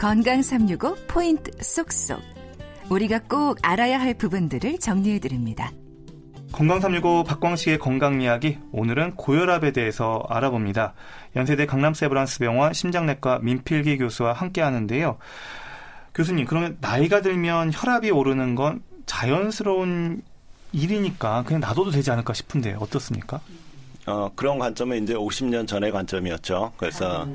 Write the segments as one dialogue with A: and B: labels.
A: 건강 365 포인트 쏙쏙. 우리가 꼭 알아야 할 부분들을 정리해 드립니다.
B: 건강 365 박광식의 건강 이야기 오늘은 고혈압에 대해서 알아봅니다. 연세대 강남세브란스병원 심장내과 민필기 교수와 함께 하는데요. 교수님, 그러면 나이가 들면 혈압이 오르는 건 자연스러운 일이니까 그냥 놔둬도 되지 않을까 싶은데 어떻습니까?
C: 어, 그런 관점은 이제 50년 전의 관점이었죠. 그래서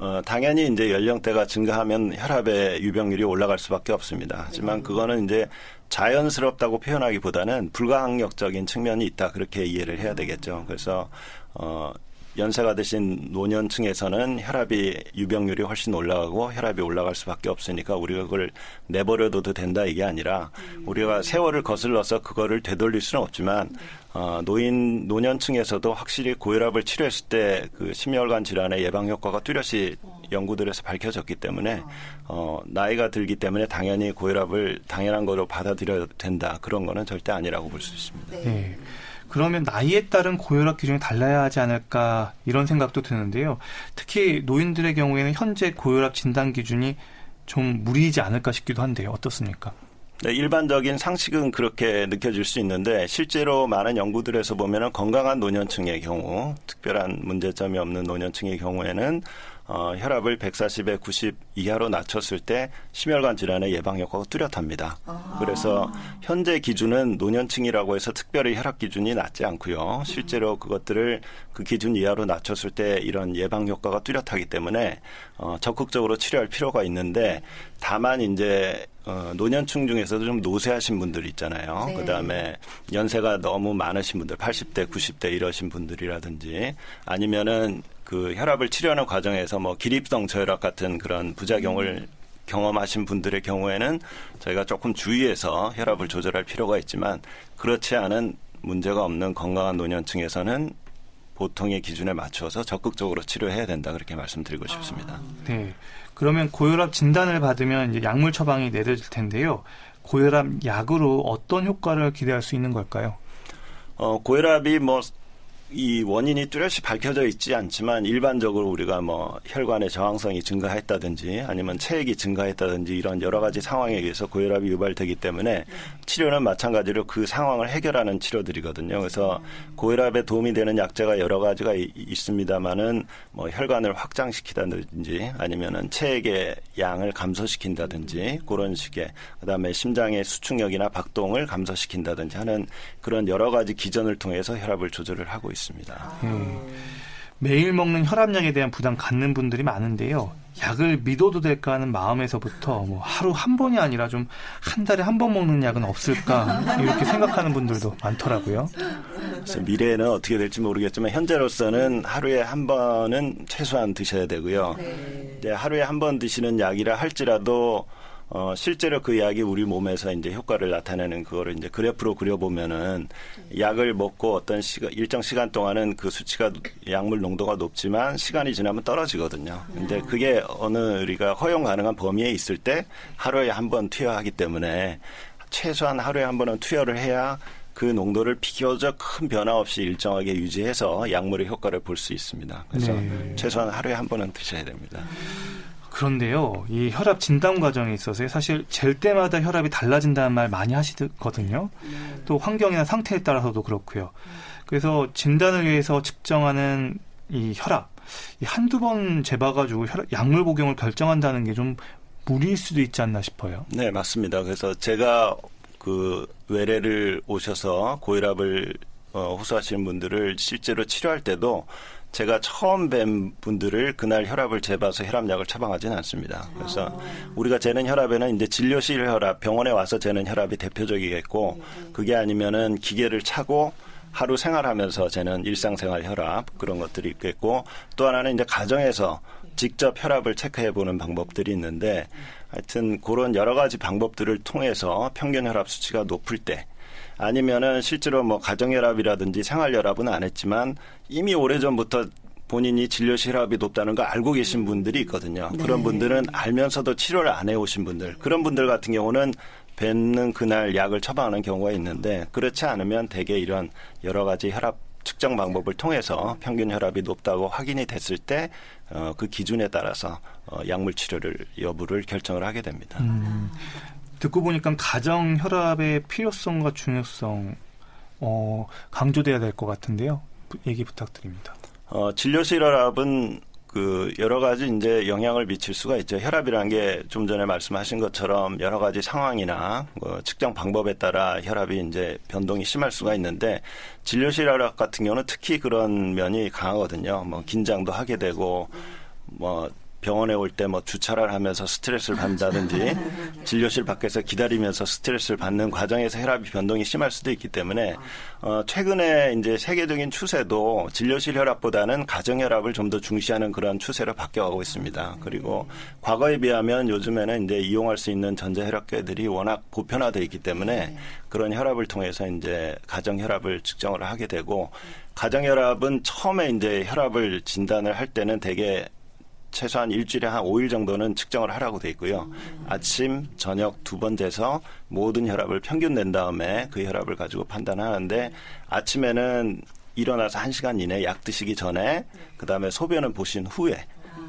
C: 어, 당연히 이제 연령대가 증가하면 혈압의 유병률이 올라갈 수밖에 없습니다. 하지만 그거는 이제 자연스럽다고 표현하기보다는 불가항력적인 측면이 있다 그렇게 이해를 해야 되겠죠. 그래서 어, 연세가 드신 노년층에서는 혈압이 유병률이 훨씬 올라가고 혈압이 올라갈 수밖에 없으니까 우리가 그걸 내버려둬도 된다 이게 아니라 우리가 세월을 거슬러서 그거를 되돌릴 수는 없지만 어, 노인 노년층에서도 확실히 고혈압을 치료했을 때 그 심혈관 질환의 예방 효과가 뚜렷이 연구들에서 밝혀졌기 때문에 어, 나이가 들기 때문에 당연히 고혈압을 당연한 거로 받아들여야 된다. 그런 거는 절대 아니라고 볼 수 있습니다.
B: 네. 그러면 나이에 따른 고혈압 기준이 달라야 하지 않을까 이런 생각도 드는데요. 특히 노인들의 경우에는 현재 고혈압 진단 기준이 좀 무리이지 않을까 싶기도 한데요. 어떻습니까?
C: 네, 일반적인 상식은 그렇게 느껴질 수 있는데 실제로 많은 연구들에서 보면은 건강한 노년층의 경우, 특별한 문제점이 없는 노년층의 경우에는 어, 혈압을 140에 90 이하로 낮췄을 때 심혈관 질환의 예방 효과가 뚜렷합니다. 아. 그래서 현재 기준은 노년층이라고 해서 특별히 혈압 기준이 낮지 않고요. 실제로 그것들을 그 기준 이하로 낮췄을 때 이런 예방 효과가 뚜렷하기 때문에 어, 적극적으로 치료할 필요가 있는데 다만 이제 어, 노년층 중에서도 좀 노쇠하신 분들 있잖아요. 네. 그다음에 연세가 너무 많으신 분들, 80대, 90대 이러신 분들이라든지 아니면은 그 혈압을 치료하는 과정에서 뭐 기립성 저혈압 같은 그런 부작용을 음. 경험하신 분들의 경우에는 저희가 조금 주의해서 혈압을 조절할 필요가 있지만 그렇지 않은 문제가 없는 건강한 노년층에서는 보통의 기준에 맞춰서 적극적으로 치료해야 된다 그렇게 말씀드리고 싶습니다. 아,
B: 네. 그러면 고혈압 진단을 받으면 약물 처방이 내려질 텐데요. 고혈압 약으로 어떤 효과를 기대할 수 있는 걸까요?
C: 어, 고혈압이 뭐 이 원인이 뚜렷이 밝혀져 있지 않지만 일반적으로 우리가 뭐 혈관의 저항성이 증가했다든지 아니면 체액이 증가했다든지 이런 여러 가지 상황에 의해서 고혈압이 유발되기 때문에 치료는 마찬가지로 그 상황을 해결하는 치료들이거든요. 그래서 고혈압에 도움이 되는 약제가 여러 가지가 있습니다만은 뭐 혈관을 확장시키다든지 아니면은 체액의 양을 감소시킨다든지 그런 식의 그다음에 심장의 수축력이나 박동을 감소시킨다든지 하는 그런 여러 가지 기전을 통해서 혈압을 조절을 하고 있습니다. 네.
B: 매일 먹는 혈압약에 대한 부담 갖는 분들이 많은데요. 약을 믿어도 될까 하는 마음에서부터 뭐 하루 한 번이 아니라 좀 한 달에 한 번 먹는 약은 없을까 이렇게 생각하는 분들도 많더라고요.
C: 그래서 미래에는 어떻게 될지 모르겠지만 현재로서는 하루에 한 번은 최소한 드셔야 되고요. 네. 이제 하루에 한 번 드시는 약이라 할지라도 어, 실제로 그 약이 우리 몸에서 이제 효과를 나타내는 그거를 이제 그래프로 그려보면은 약을 먹고 어떤 시간, 일정 시간 동안은 그 수치가 약물 농도가 높지만 시간이 지나면 떨어지거든요. 근데 그게 어느 우리가 허용 가능한 범위에 있을 때 하루에 한 번 투여하기 때문에 최소한 하루에 한 번은 투여를 해야 그 농도를 비교적 큰 변화 없이 일정하게 유지해서 약물의 효과를 볼 수 있습니다. 그래서 네. 최소한 하루에 한 번은 드셔야 됩니다.
B: 그런데요, 이 혈압 진단 과정에 있어서 사실 잴 때마다 혈압이 달라진다는 말 많이 하시거든요. 네. 또 환경이나 상태에 따라서도 그렇고요. 그래서 진단을 위해서 측정하는 이 혈압, 이 한두 번 재봐가지고 혈압, 약물 복용을 결정한다는 게 좀 무리일 수도 있지 않나 싶어요.
C: 네, 맞습니다. 그래서 제가 그 외래를 오셔서 고혈압을 어, 호소하시는 분들을 실제로 치료할 때도 제가 처음 뵌 분들을 그날 혈압을 재봐서 혈압약을 처방하지는 않습니다. 그래서 우리가 재는 혈압에는 이제 진료실 혈압, 병원에 와서 재는 혈압이 대표적이겠고 그게 아니면은 기계를 차고 하루 생활하면서 재는 일상생활 혈압 그런 것들이 있겠고 또 하나는 이제 가정에서 직접 혈압을 체크해 보는 방법들이 있는데 하여튼 그런 여러 가지 방법들을 통해서 평균 혈압 수치가 높을 때 아니면은 실제로 뭐 가정혈압이라든지 생활혈압은 안 했지만 이미 오래전부터 본인이 진료실 혈압이 높다는 걸 알고 계신 분들이 있거든요. 네. 그런 분들은 알면서도 치료를 안 해오신 분들, 그런 분들 같은 경우는 뵙는 그날 약을 처방하는 경우가 있는데 그렇지 않으면 대개 이런 여러 가지 혈압 측정 방법을 통해서 평균 혈압이 높다고 확인이 됐을 때 어, 그 기준에 따라서 어, 약물 치료를 여부를 결정을 하게 됩니다. 음,
B: 듣고 보니까 가정 혈압의 필요성과 중요성 어, 강조돼야 될 것 같은데요. 얘기 부탁드립니다.
C: 어, 진료실 혈압은 그 여러 가지 이제 영향을 미칠 수가 있죠. 혈압이라는 게 좀 전에 말씀하신 것처럼 여러 가지 상황이나 뭐 측정 방법에 따라 혈압이 이제 변동이 심할 수가 있는데 진료실 혈압 같은 경우는 특히 그런 면이 강하거든요. 뭐 긴장도 하게 되고 뭐 병원에 올 때 뭐 주차를 하면서 스트레스를 받는다든지 진료실 밖에서 기다리면서 스트레스를 받는 과정에서 혈압이 변동이 심할 수도 있기 때문에 어 최근에 이제 세계적인 추세도 진료실 혈압보다는 가정 혈압을 좀 더 중시하는 그런 추세로 바뀌어가고 있습니다. 그리고 과거에 비하면 요즘에는 이제 이용할 수 있는 전자 혈압계들이 워낙 보편화되어 있기 때문에 그런 혈압을 통해서 이제 가정 혈압을 측정을 하게 되고 가정 혈압은 처음에 이제 혈압을 진단을 할 때는 되게 최소한 일주일에 한 5일 정도는 측정을 하라고 돼 있고요. 아침, 저녁 두 번 재서 모든 혈압을 평균 낸 다음에 그 혈압을 가지고 판단하는데 아침에는 일어나서 1시간 이내 약 드시기 전에 그다음에 소변을 보신 후에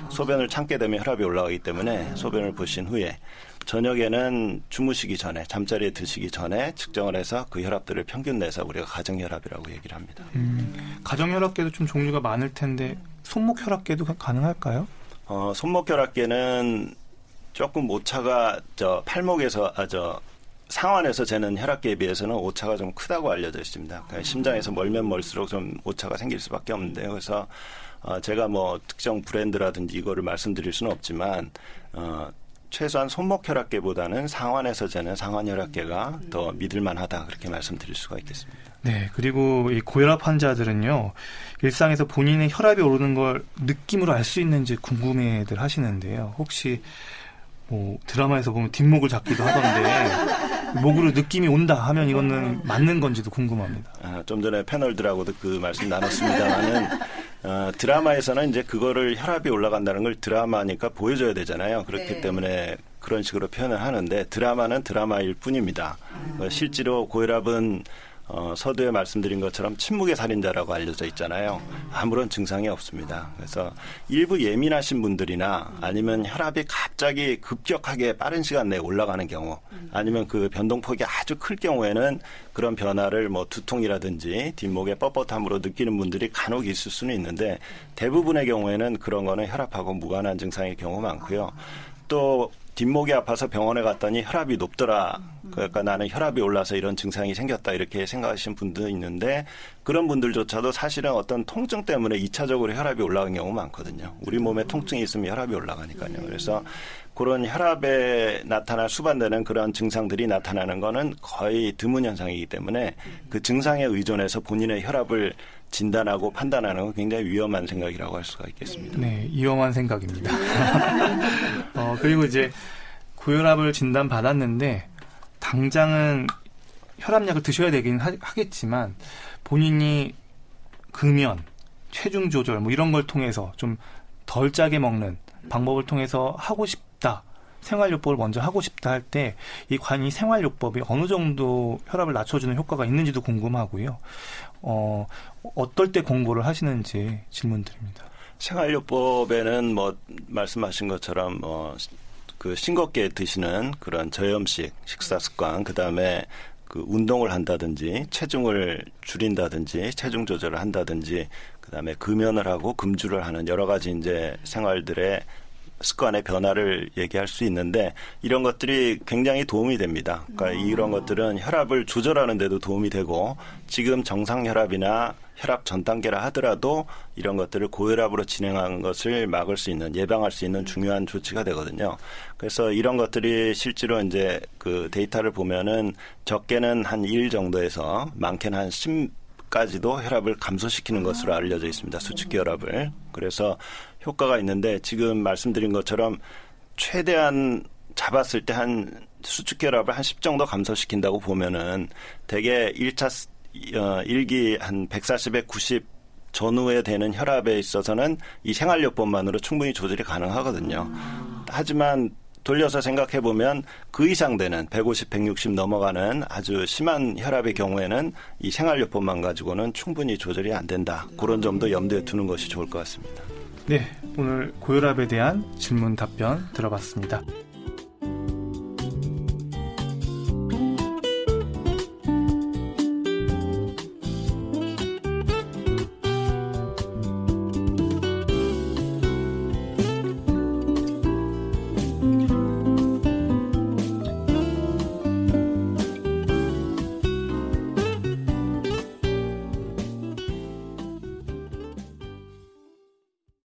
C: 소변을 참게 되면 혈압이 올라가기 때문에 소변을 보신 후에 저녁에는 주무시기 전에 잠자리에 드시기 전에 측정을 해서 그 혈압들을 평균 내서 우리가 가정 혈압이라고 얘기를 합니다. 음,
B: 가정 혈압계도 좀 종류가 많을 텐데 손목 혈압계도 가능할까요?
C: 어, 손목혈압계는 조금 오차가 저 팔목에서 아 저 상완에서 재는 혈압계에 비해서는 오차가 좀 크다고 알려져 있습니다. 그러니까 심장에서 멀면 멀수록 좀 오차가 생길 수밖에 없는데요. 그래서 어, 제가 뭐 특정 브랜드라든지 이거를 말씀드릴 수는 없지만 어, 최소한 손목 혈압계보다는 상완에서 재는 상완 혈압계가 더 믿을만하다 그렇게 말씀드릴 수가 있겠습니다.
B: 네, 그리고 이 고혈압 환자들은요 일상에서 본인의 혈압이 오르는 걸 느낌으로 알 수 있는지 궁금해들 하시는데요. 혹시 뭐 드라마에서 보면 뒷목을 잡기도 하던데 목으로 느낌이 온다 하면 이거는 맞는 건지도 궁금합니다.
C: 아, 좀 전에 패널들하고도 그 말씀 나눴습니다만은 어, 드라마에서는 이제 그거를 혈압이 올라간다는 걸 드라마니까 보여줘야 되잖아요. 그렇기 네. 때문에 그런 식으로 표현을 하는데 드라마는 드라마일 뿐입니다. 음. 실제로 고혈압은 어, 서두에 말씀드린 것처럼 침묵의 살인자라고 알려져 있잖아요. 아무런 증상이 없습니다. 그래서 일부 예민하신 분들이나 아니면 혈압이 갑자기 급격하게 빠른 시간 내에 올라가는 경우 아니면 그 변동폭이 아주 클 경우에는 그런 변화를 뭐 두통이라든지 뒷목의 뻣뻣함으로 느끼는 분들이 간혹 있을 수는 있는데 대부분의 경우에는 그런 거는 혈압하고 무관한 증상의 경우 많고요. 또 뒷목이 아파서 병원에 갔더니 혈압이 높더라. 그러니까 나는 혈압이 올라서 이런 증상이 생겼다. 이렇게 생각하시는 분도 있는데 그런 분들조차도 사실은 어떤 통증 때문에 2차적으로 혈압이 올라간 경우 많거든요. 우리 몸에 통증이 있으면 혈압이 올라가니까요. 그래서 그런 혈압에 나타날 수반되는 그런 증상들이 나타나는 거는 거의 드문 현상이기 때문에 그 증상에 의존해서 본인의 혈압을 진단하고 판단하는 건 굉장히 위험한 생각이라고 할 수가 있겠습니다.
B: 네, 위험한 생각입니다. 어, 그리고 이제 고혈압을 진단 받았는데 당장은 혈압약을 드셔야 되긴 하, 겠지만 본인이 금연, 체중 조절 뭐 이런 걸 통해서 좀 덜 짜게 먹는 방법을 통해서 하고 싶다. 생활요법을 먼저 하고 싶다 할 때 이 관이 생활요법이 어느 정도 혈압을 낮춰주는 효과가 있는지도 궁금하고요. 어, 어떨 때 공부를 하시는지 질문 드립니다.
C: 생활요법에는 뭐 말씀하신 것처럼 뭐 그 싱겁게 드시는 그런 저염식 식사 습관 그 다음에 그 운동을 한다든지 체중을 줄인다든지 체중 조절을 한다든지 그다음에 금연을 하고 금주를 하는 여러 가지 이제 생활들의 습관의 변화를 얘기할 수 있는데 이런 것들이 굉장히 도움이 됩니다. 그러니까 음. 이런 것들은 혈압을 조절하는 데도 도움이 되고 지금 정상 혈압이나 혈압 전 단계라 하더라도 이런 것들을 고혈압으로 진행하는 것을 막을 수 있는 예방할 수 있는 중요한 조치가 되거든요. 그래서 이런 것들이 실제로 이제 그 데이터를 보면은 적게는 한1 정도에서 많게는 한 10. 까지도 혈압을 감소시키는 것으로 알려져 있습니다. 수축기 혈압을. 그래서 효과가 있는데 지금 말씀드린 것처럼 최대한 잡았을 때 한 수축 결합을 한 10 정도 감소시킨다고 보면은 대개 1차 어, 1기 한 140에 90 전후에 되는 혈압에 있어서는 이 생활요법만으로 충분히 조절이 가능하거든요. 아. 하지만 돌려서 생각해 보면 그 이상 되는 150, 160 넘어가는 아주 심한 혈압의 경우에는 이 생활요법만 가지고는 충분히 조절이 안 된다. 그런 점도 염두에 두는 것이 좋을 것 같습니다.
B: 네, 오늘 고혈압에 대한 질문 답변 들어봤습니다.